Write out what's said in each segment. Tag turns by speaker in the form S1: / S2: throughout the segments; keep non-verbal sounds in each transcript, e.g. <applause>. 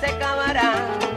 S1: se
S2: acabarán.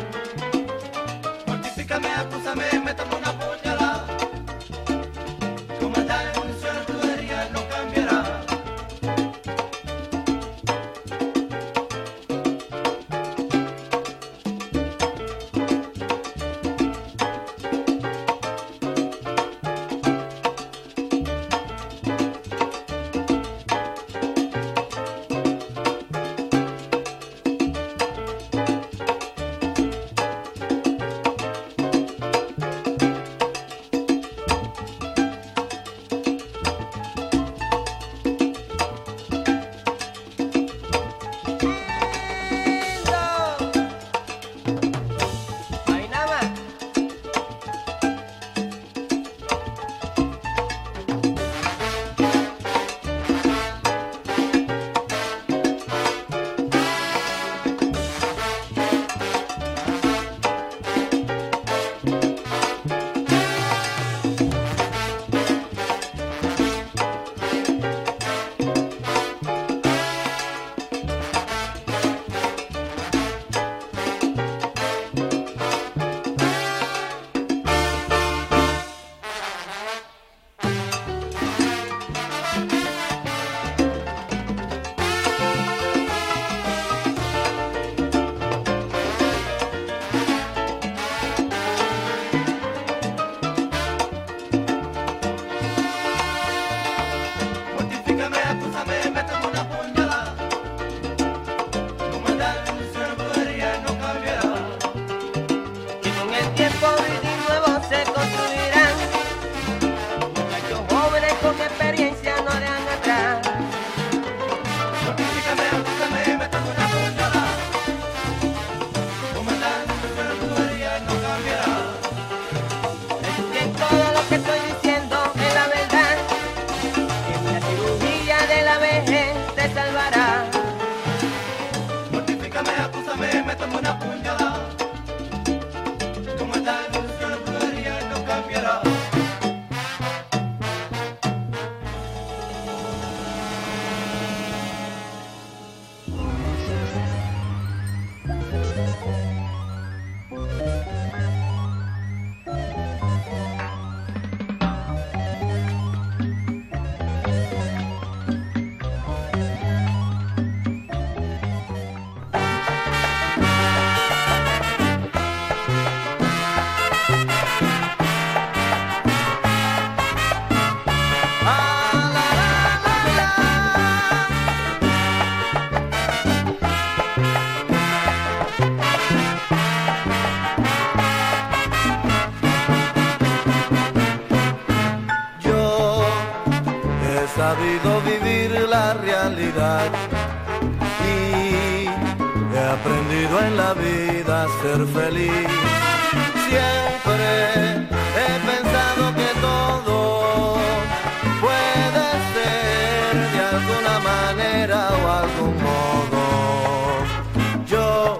S3: ser feliz. Siempre he pensado que todo puede ser de alguna manera o algún modo. Yo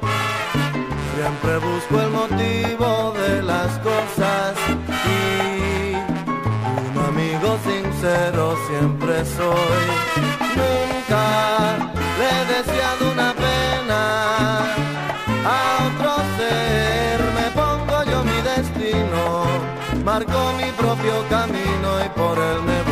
S3: siempre busco el motivo de las cosas y un amigo sincero siempre soy. Nunca le he deseado busco mi propio camino y por él me voy.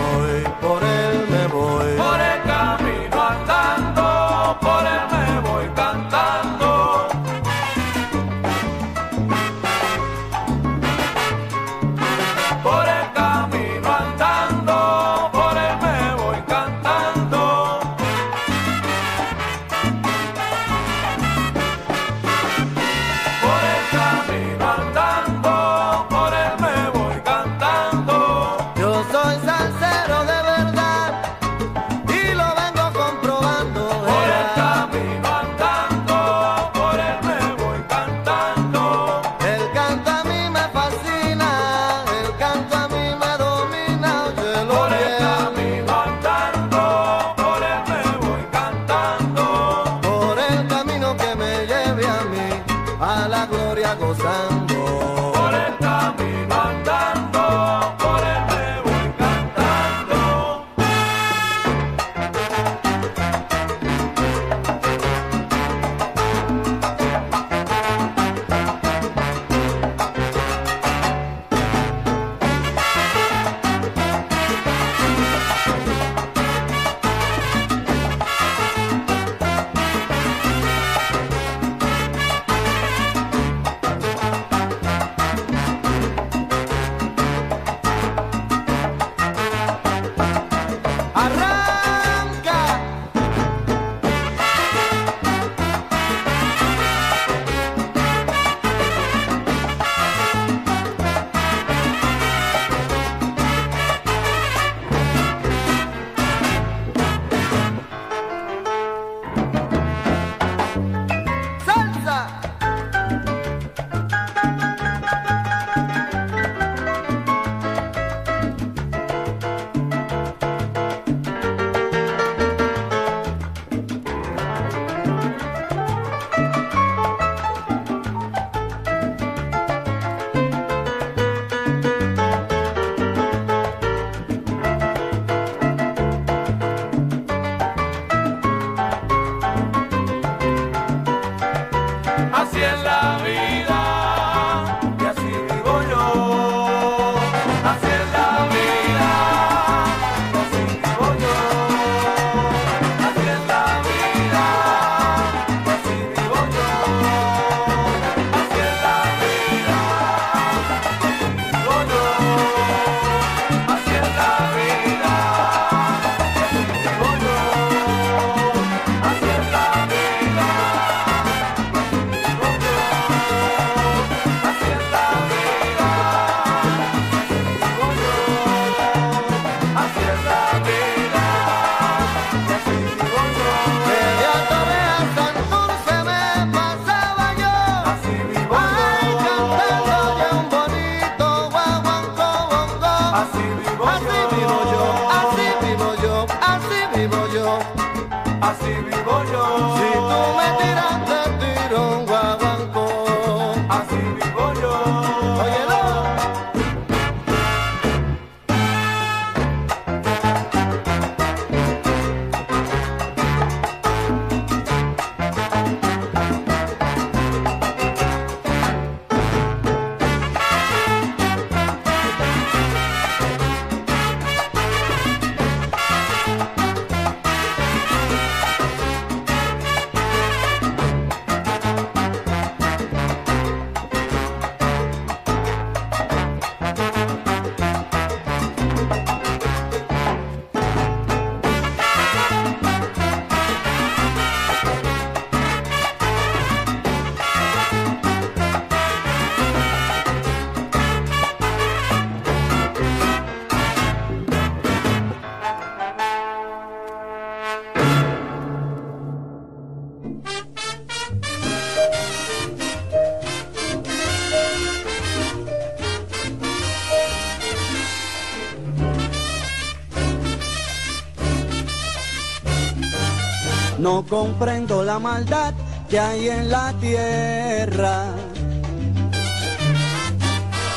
S4: No comprendo la maldad que hay en la tierra.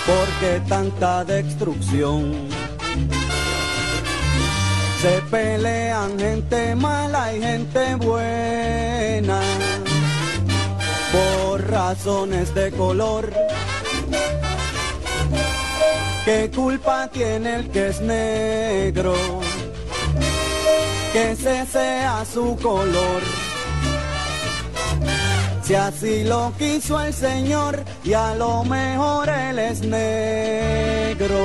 S4: ¿Por qué tanta destrucción? Se pelean gente mala y gente buena por razones de color. ¿Qué culpa tiene el que es negro? Que ese sea su color. Si así lo quiso el Señor y a lo mejor él es negro.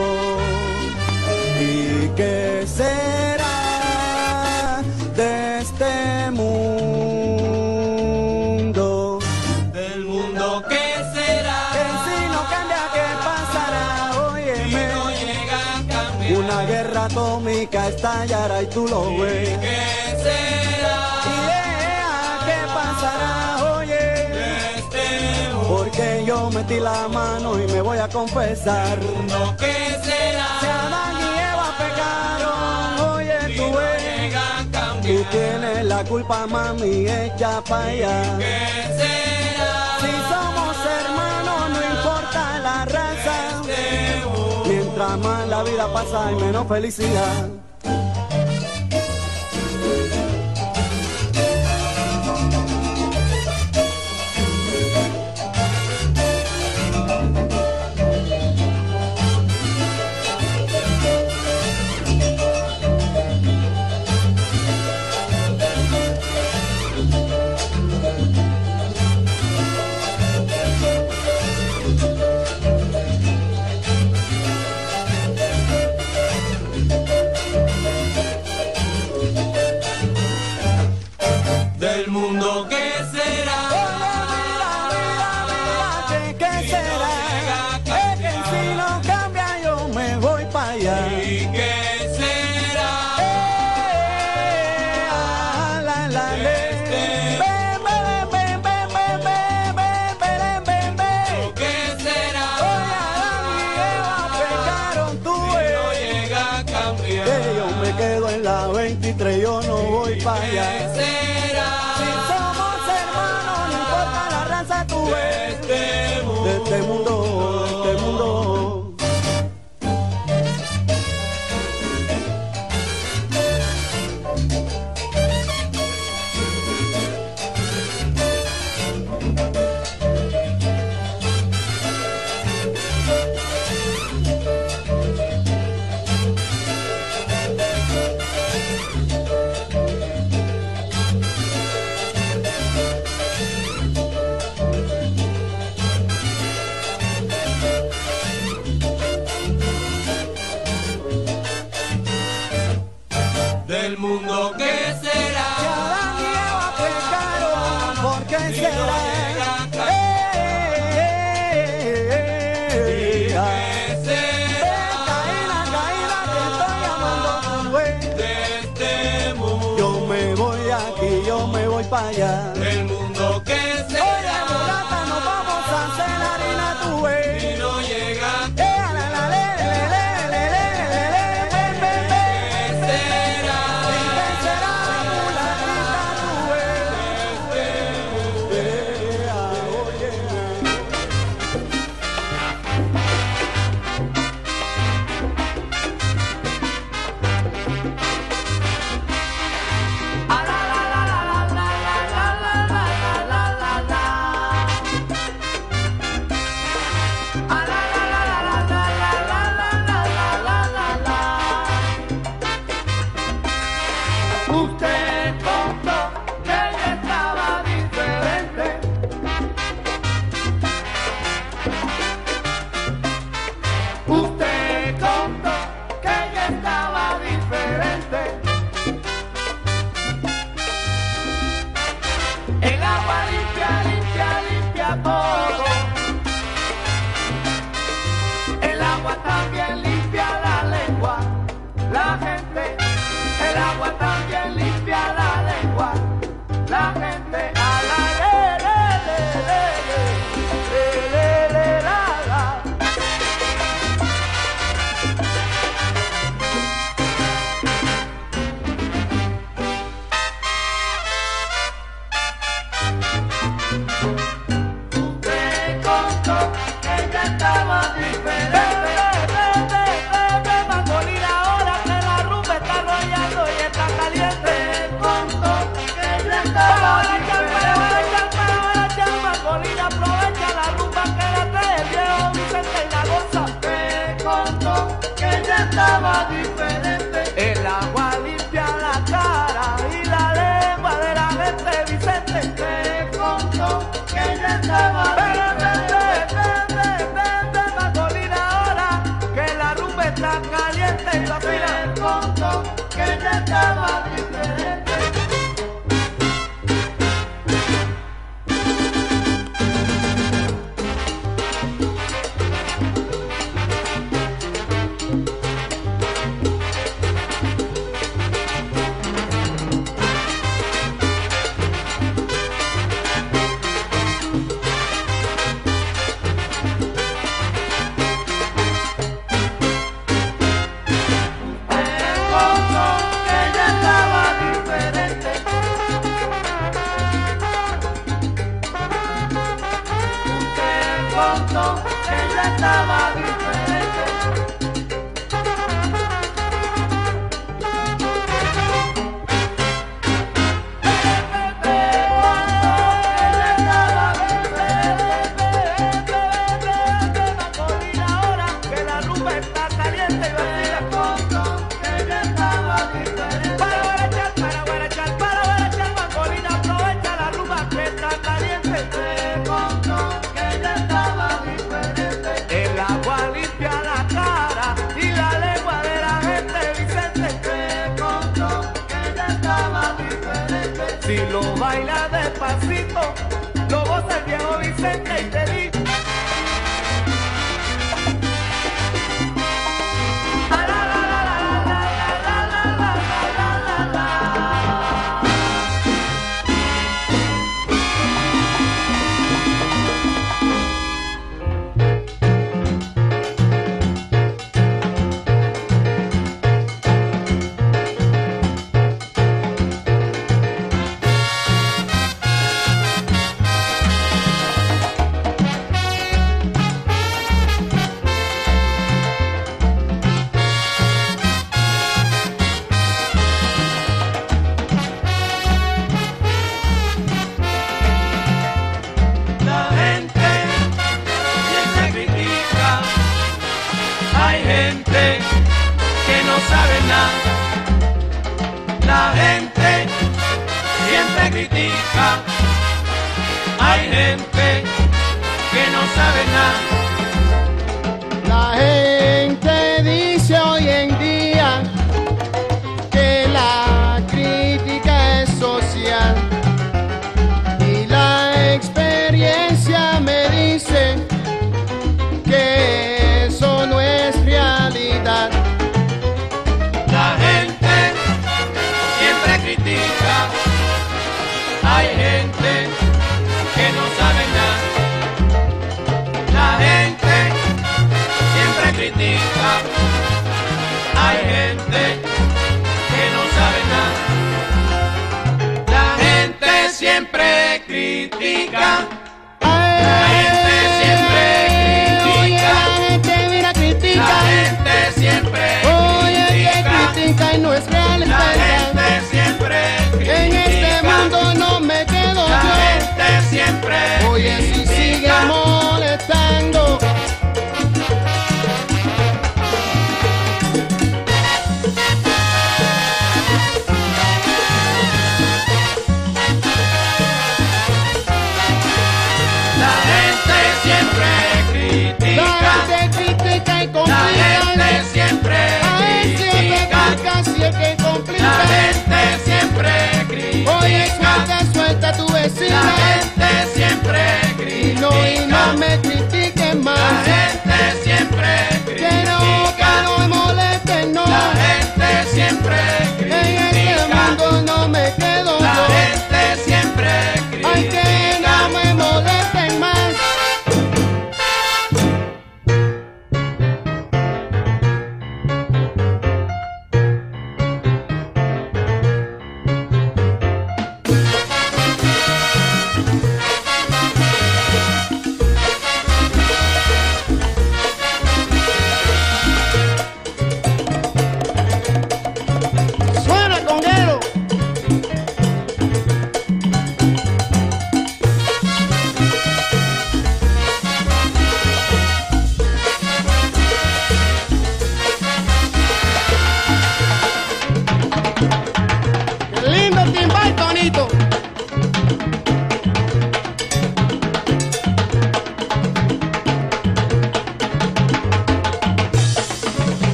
S4: ¿Y qué será atómica estallará y tú lo ves.
S1: ¿Qué será?
S4: Yeah, ¿Qué pasará? Oye,
S1: Este
S4: porque yo metí la mano y me voy a confesar.
S1: que
S4: Si
S1: será.
S4: Adán y Eva pecaron, oye, tú
S1: No
S4: ves.
S1: a
S4: Tú tienes la culpa, mami, echa pa' allá.
S1: ¿Qué será?
S4: Si somos hermanos, no importa la raza. Mientras más la vida pasa, hay menos felicidad.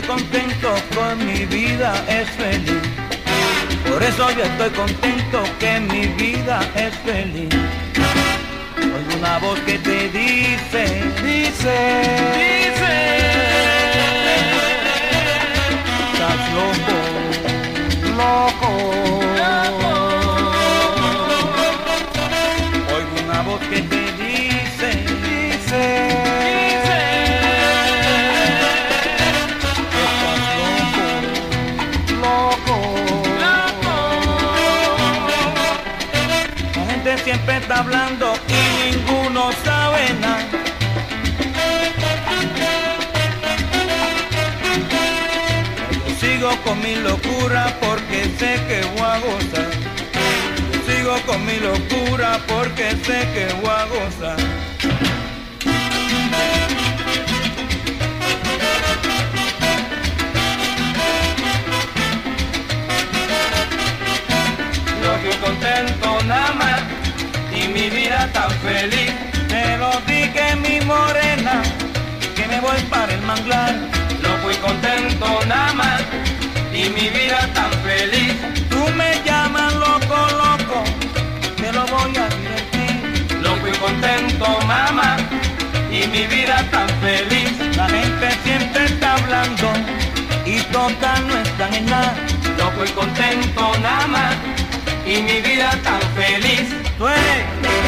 S4: Estoy
S5: contento, con mi vida es feliz. Por eso yo estoy contento que mi vida es feliz. Oigo una voz que te dice, dice, dice, estás loco, loco. Está hablando y ninguno sabe nada. Sigo con mi locura porque sé que voy a gozar. Sigo con mi locura porque sé que voy a gozar. Tan feliz. Te lo dije mi morena, que me voy para el manglar. No fui contento nada más y mi vida tan feliz. Tú me llamas loco, loco, te lo voy a divertir. No fui contento mamá y mi vida tan feliz. La gente siempre está hablando y todas no están en nada. Yo fui contento nada más y mi vida tan feliz. Tú eres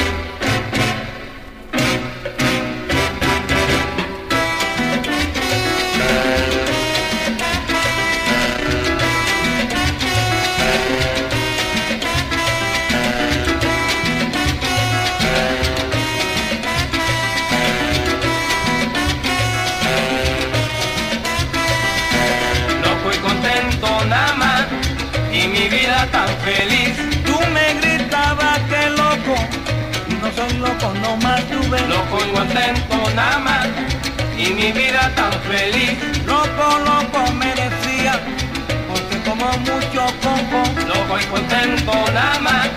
S5: tan feliz. Tú me gritabas que loco y no soy loco, no más tuve. No fui contento nada más y mi vida tan feliz. Loco, loco me decía porque como mucho coco. No fui contento nada más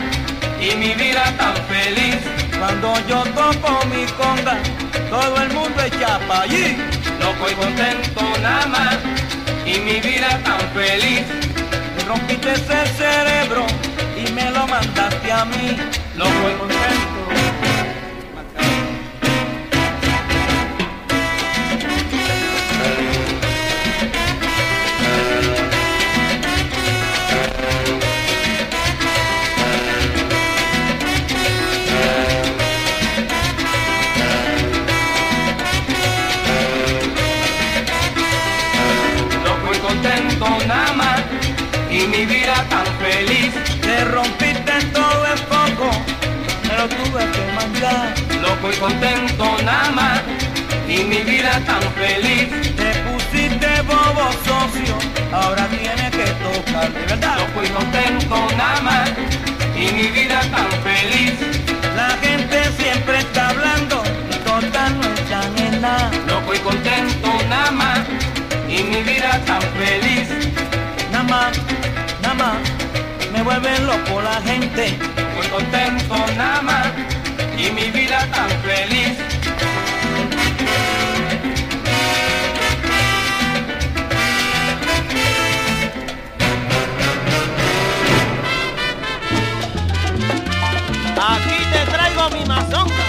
S5: y mi vida tan feliz. Cuando yo toco mi conga, todo el mundo echa pa' allí. No fui contento nada más y mi vida tan feliz. Rompiste ese cerebro y me lo mandaste a mí. No fui contento. Lo tuve que mandar. No fui contento nada más y mi vida tan feliz. Te pusiste bobo socio, ahora tienes que tocar de verdad. No fui contento nada más y mi vida tan feliz. La gente siempre está hablando y todas no echan en nada. No fui contento nada más y mi vida tan feliz. Nada más, nada más, vuelve loco la gente. Muy contento nada más y mi vida tan feliz.
S2: Aquí te traigo mi mazonca.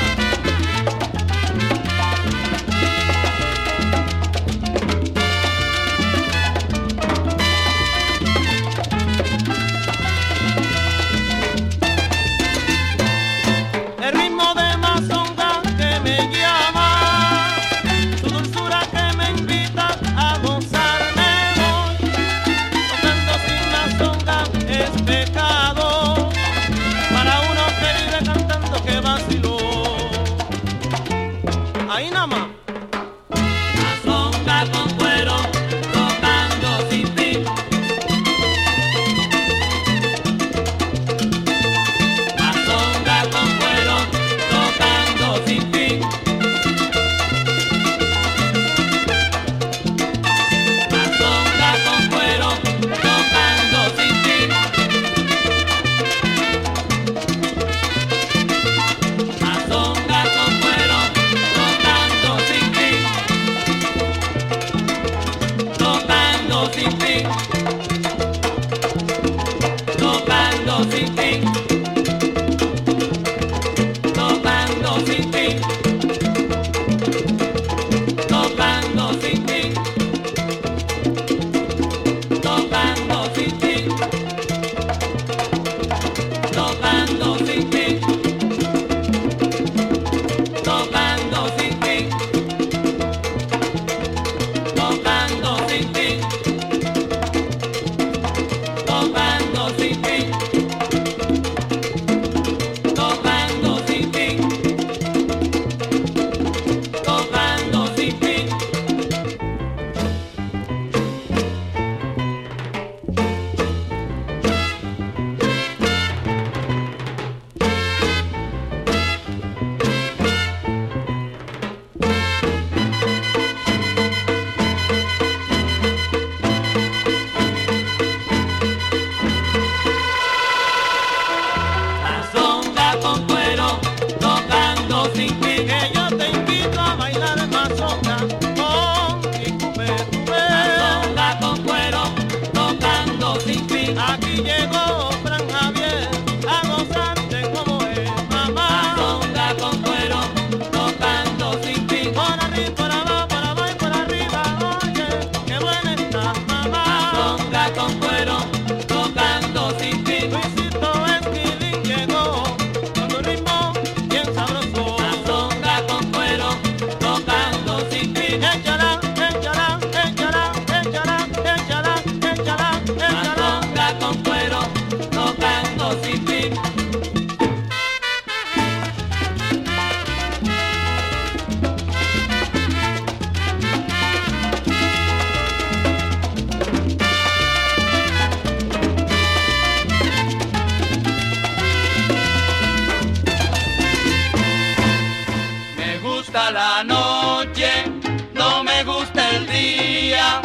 S5: la noche, no me gusta el día.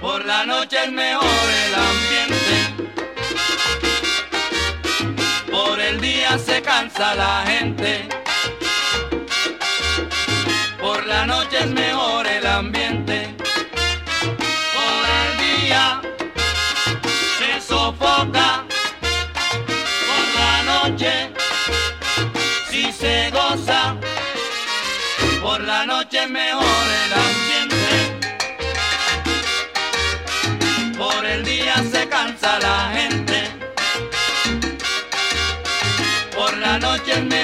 S5: Por la noche es mejor el ambiente, por el día se cansa la gente. noche mejor el ambiente. Por el día se cansa la gente. Por la noche mejor.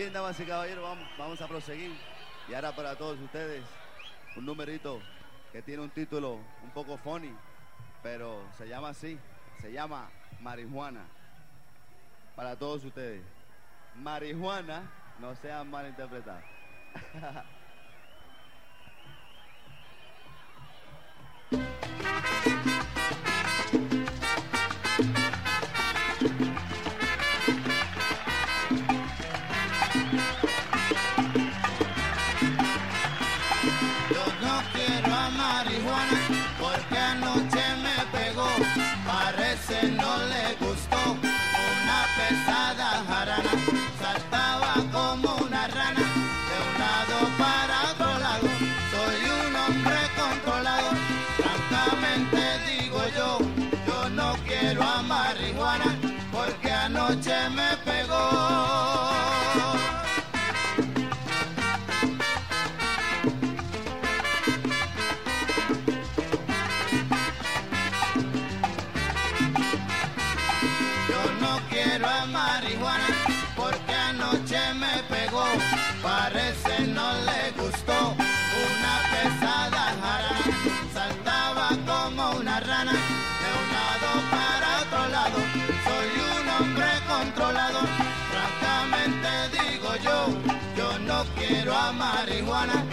S6: bien, damas y caballeros, vamos, a proseguir. Y ahora para todos ustedes, un numerito que tiene un título un poco funny, pero se llama así, se llama marihuana. Para todos ustedes. Marihuana, no sean malinterpretados. <laughs>
S7: interpretados. Marihuana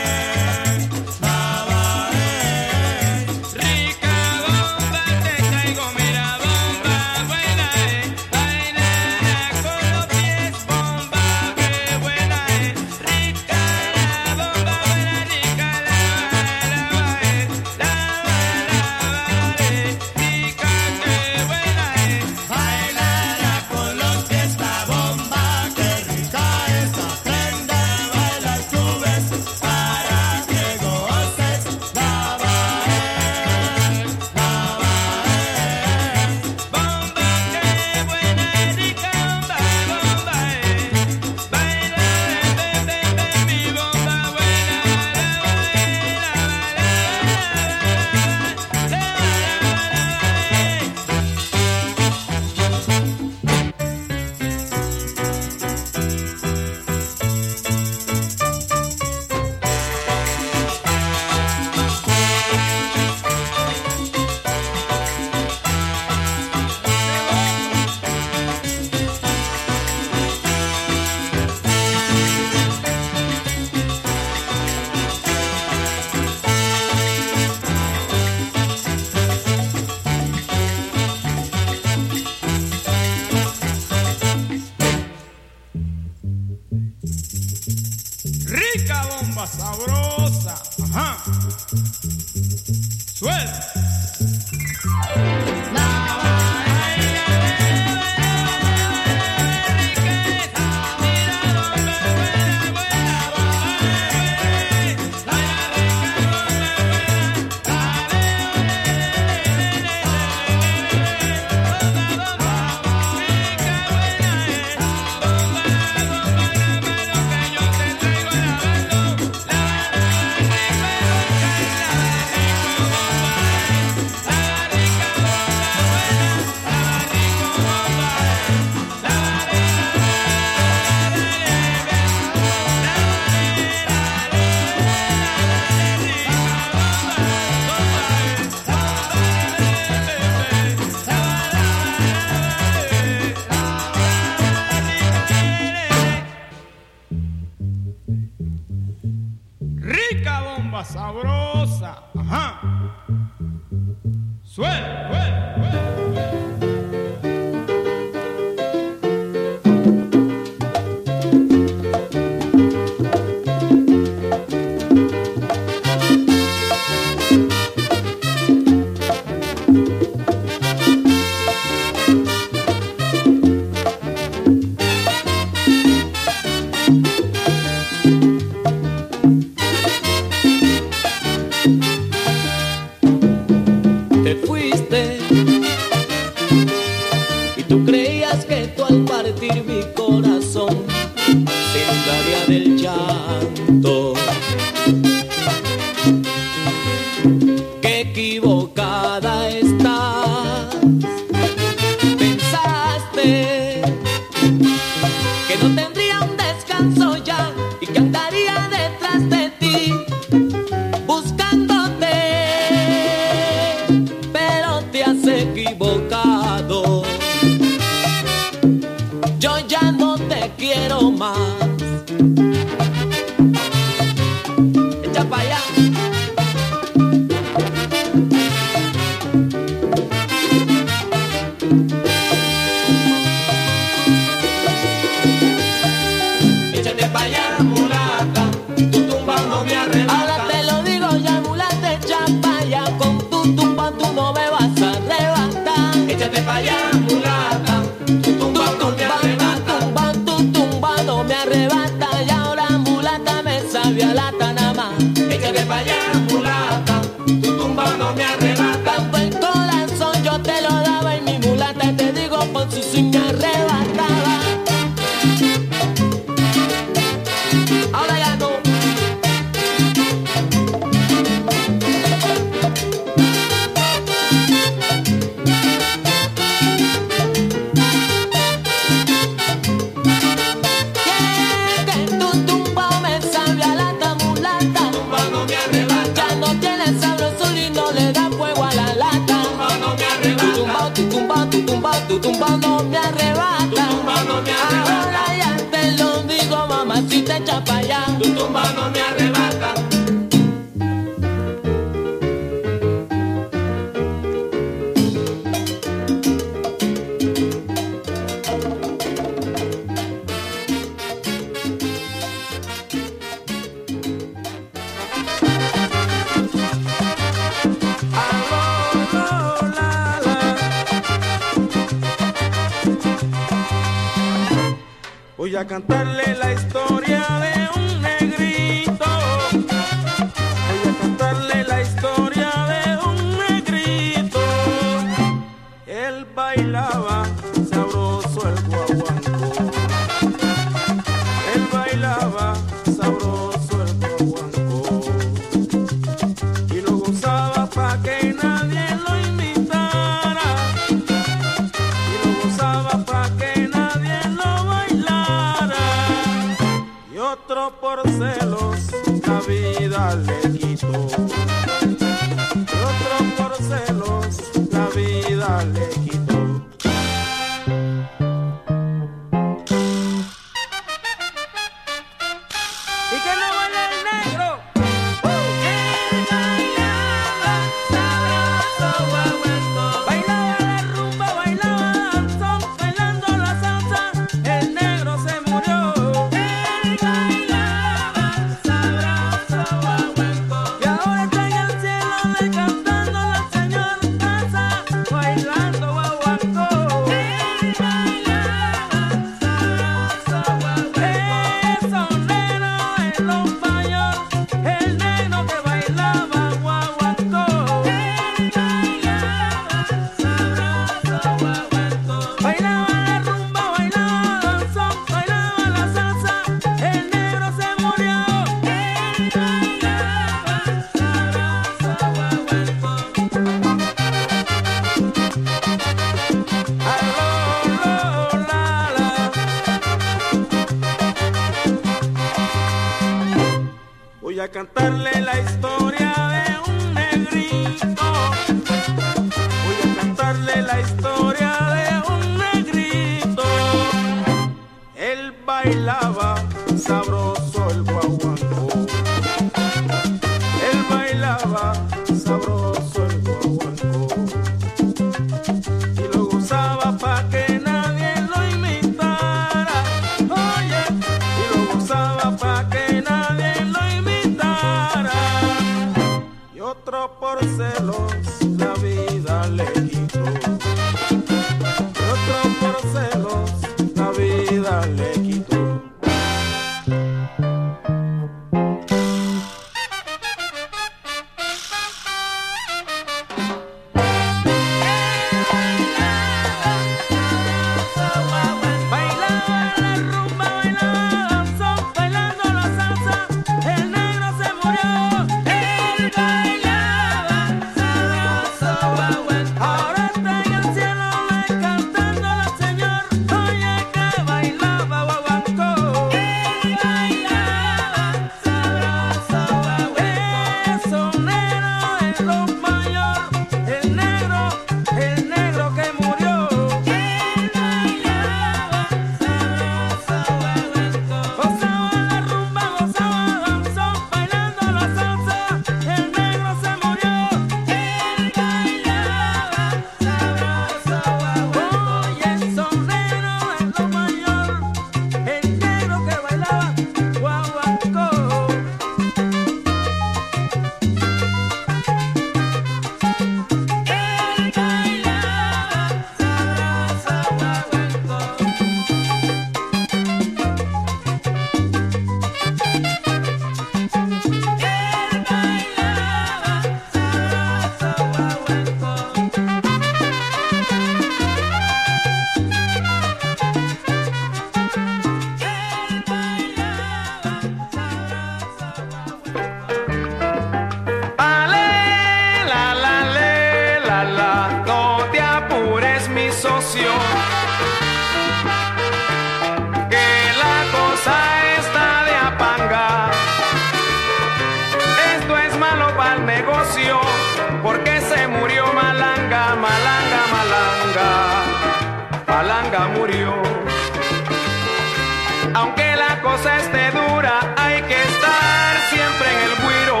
S8: Aunque la cosa esté dura, hay que estar siempre en el guiro.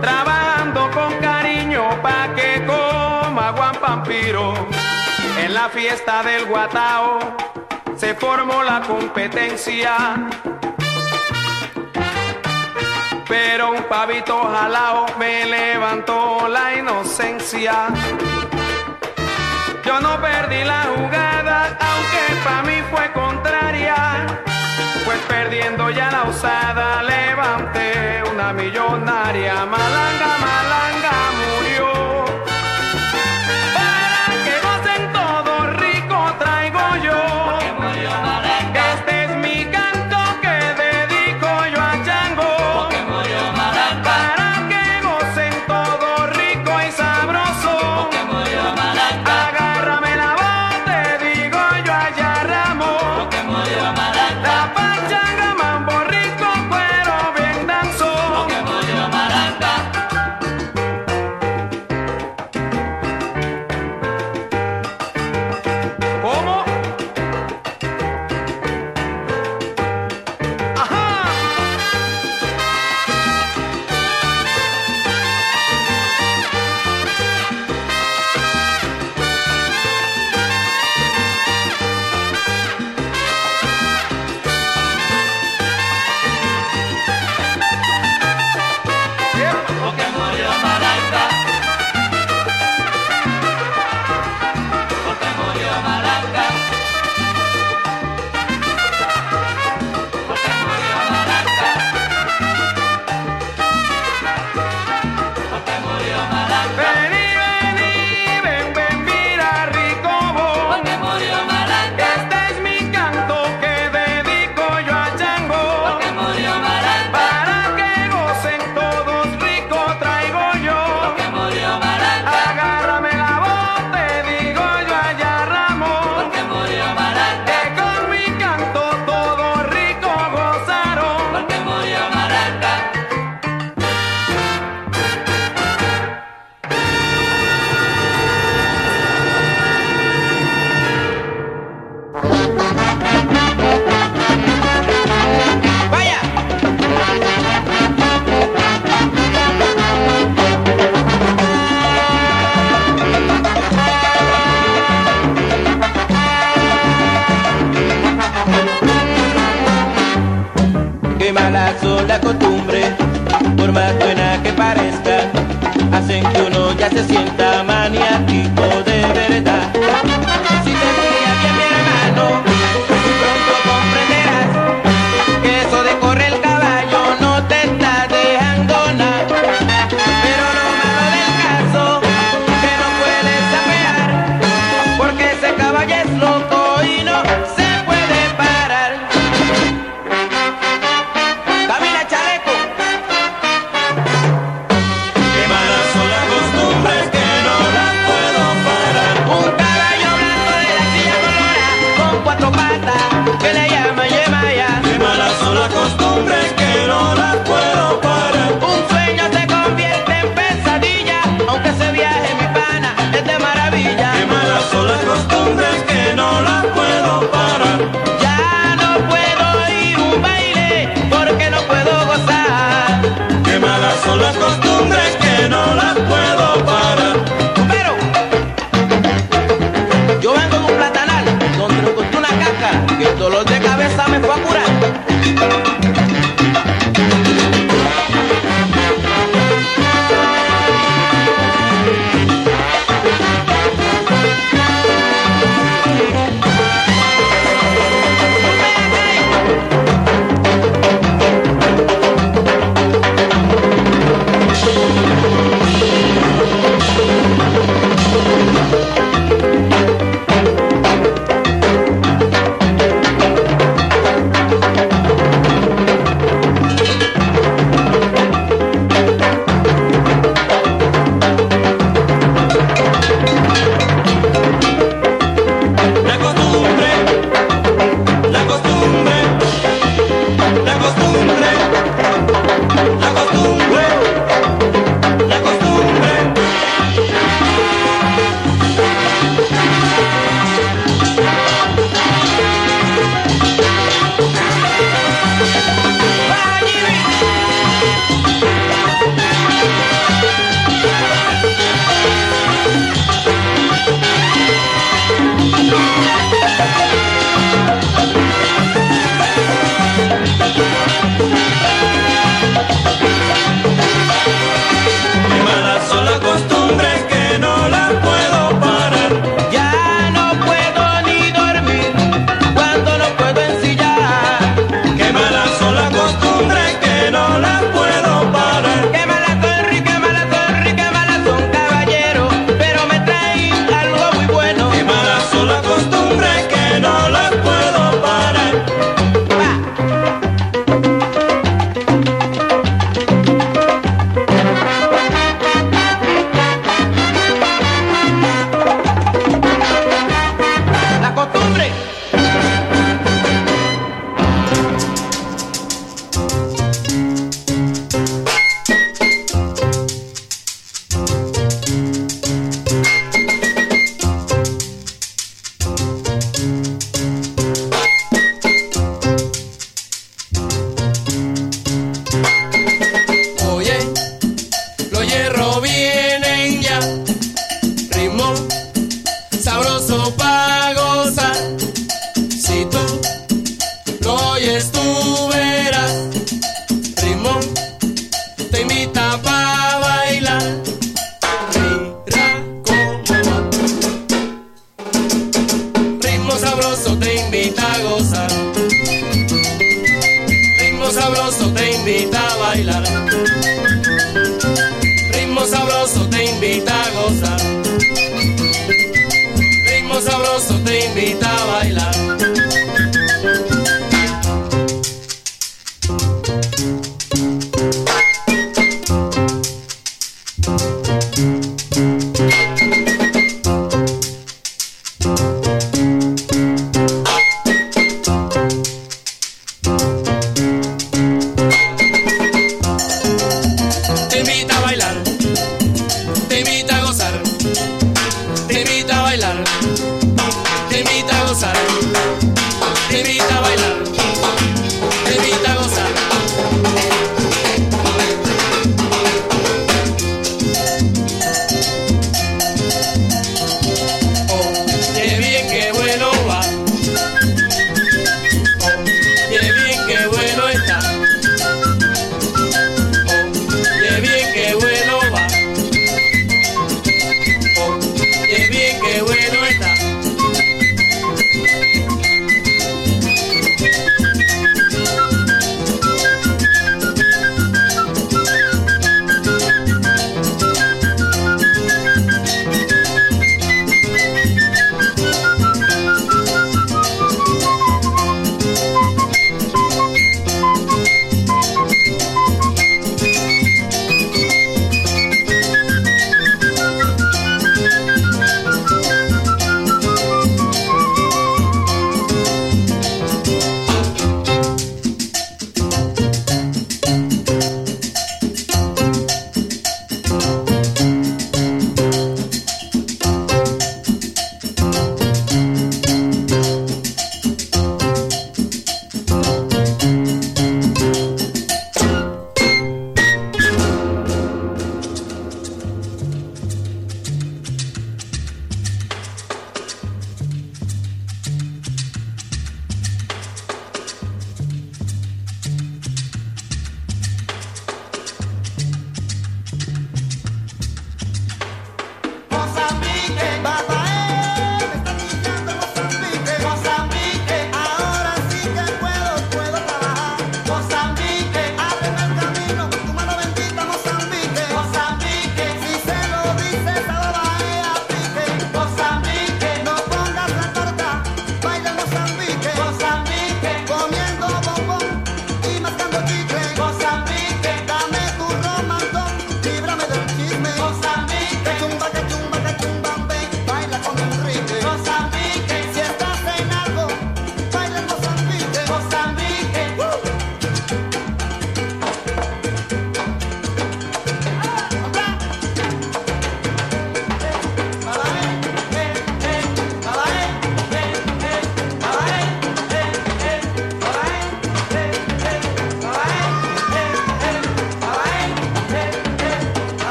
S8: Trabajando con cariño pa' que coma guampampiro. En la fiesta del guatao se formó la competencia. Pero un pavito jalao me levantó la inocencia. Yo no perdí la jugada para mí fue contraria, pues perdiendo ya la usada levanté una millonaria. Malanga, malanga,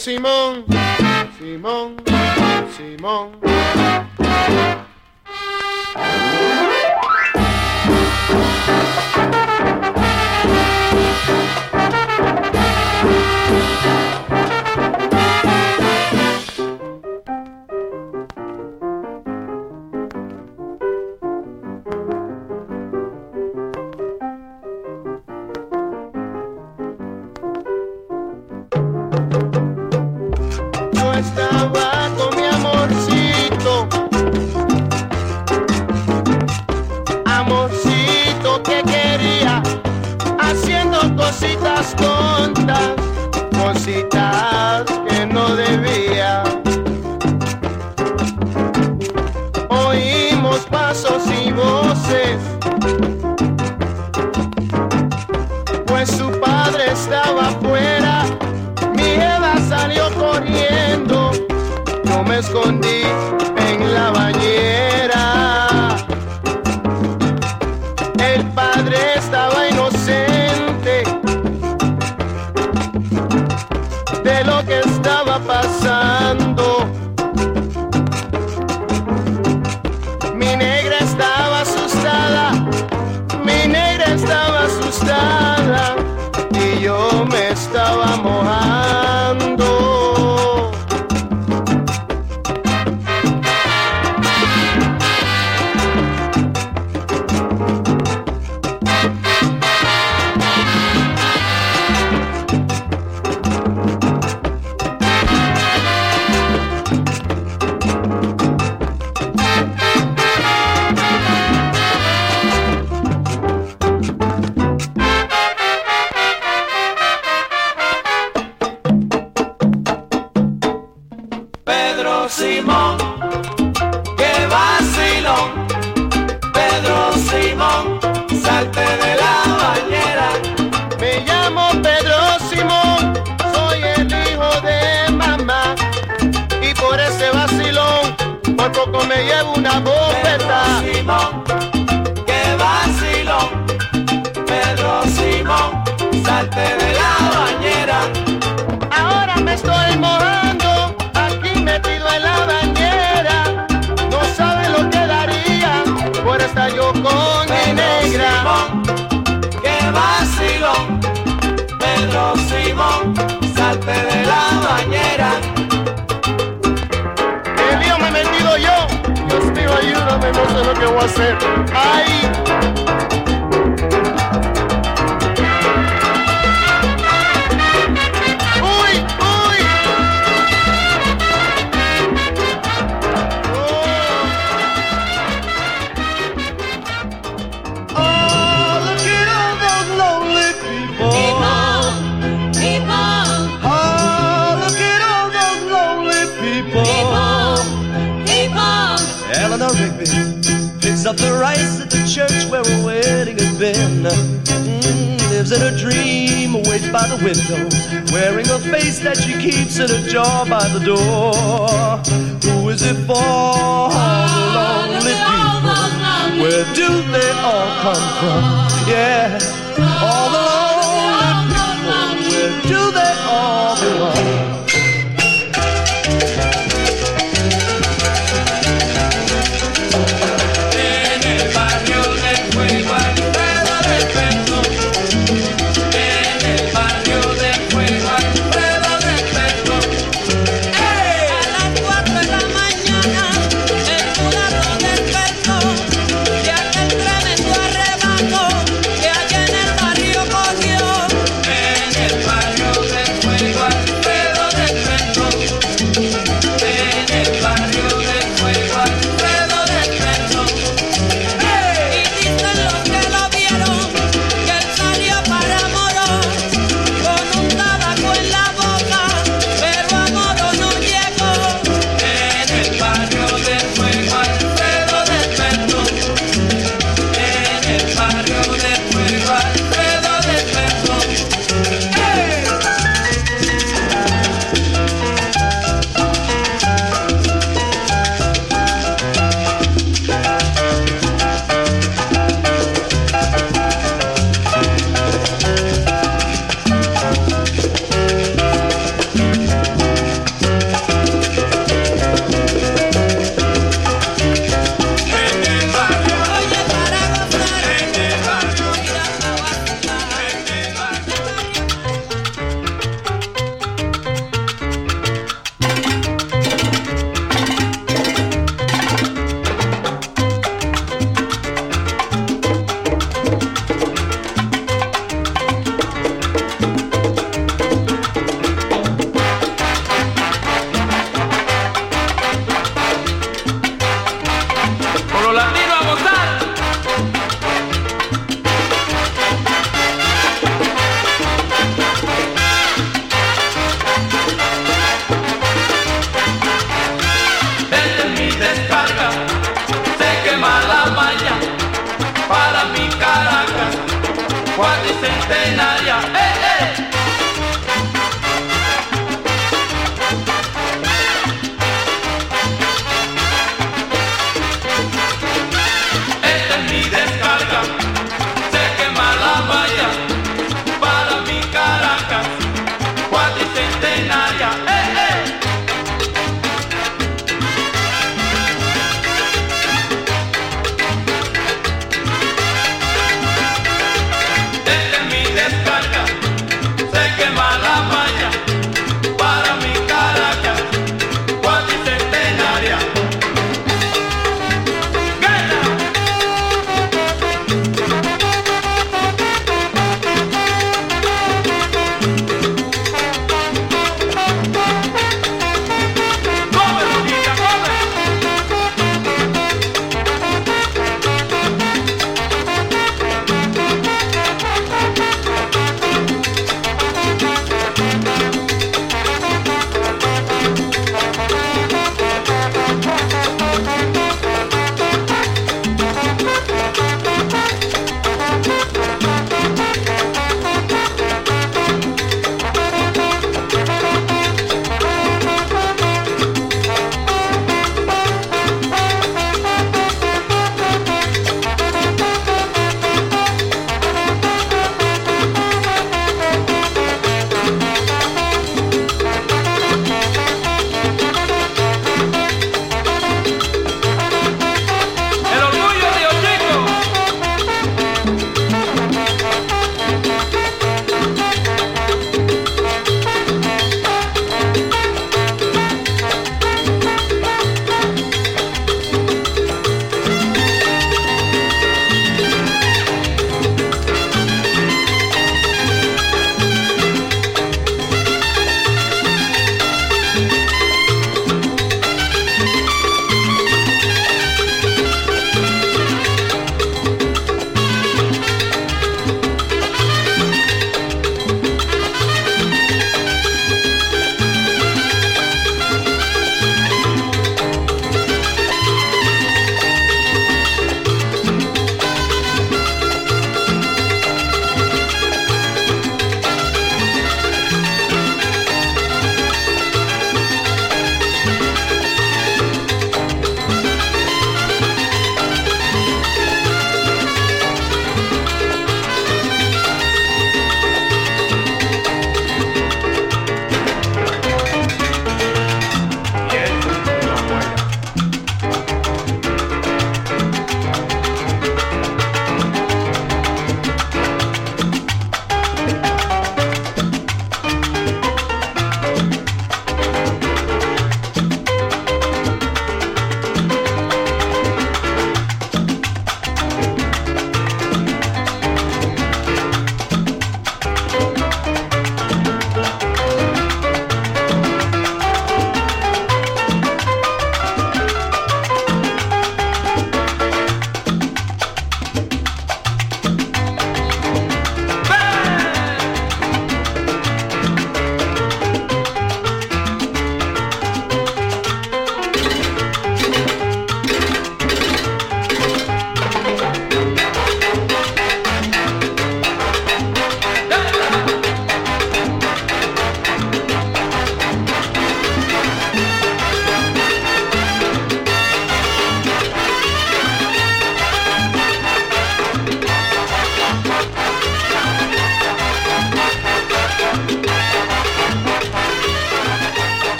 S9: Let's Rastafari. con
S10: mm, lives in a dream, awake by the window, wearing a face that she keeps in a jar by the door. Who is it for? All the lonely people, where do they all come from? Yeah, all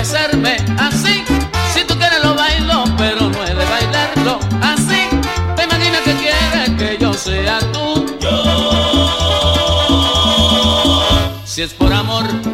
S11: ofrecerme
S12: así. Si tú quieres lo bailo, pero no he de bailarlo así. Te imaginas que quieres que yo sea tú. Yo.
S13: Si es por amor.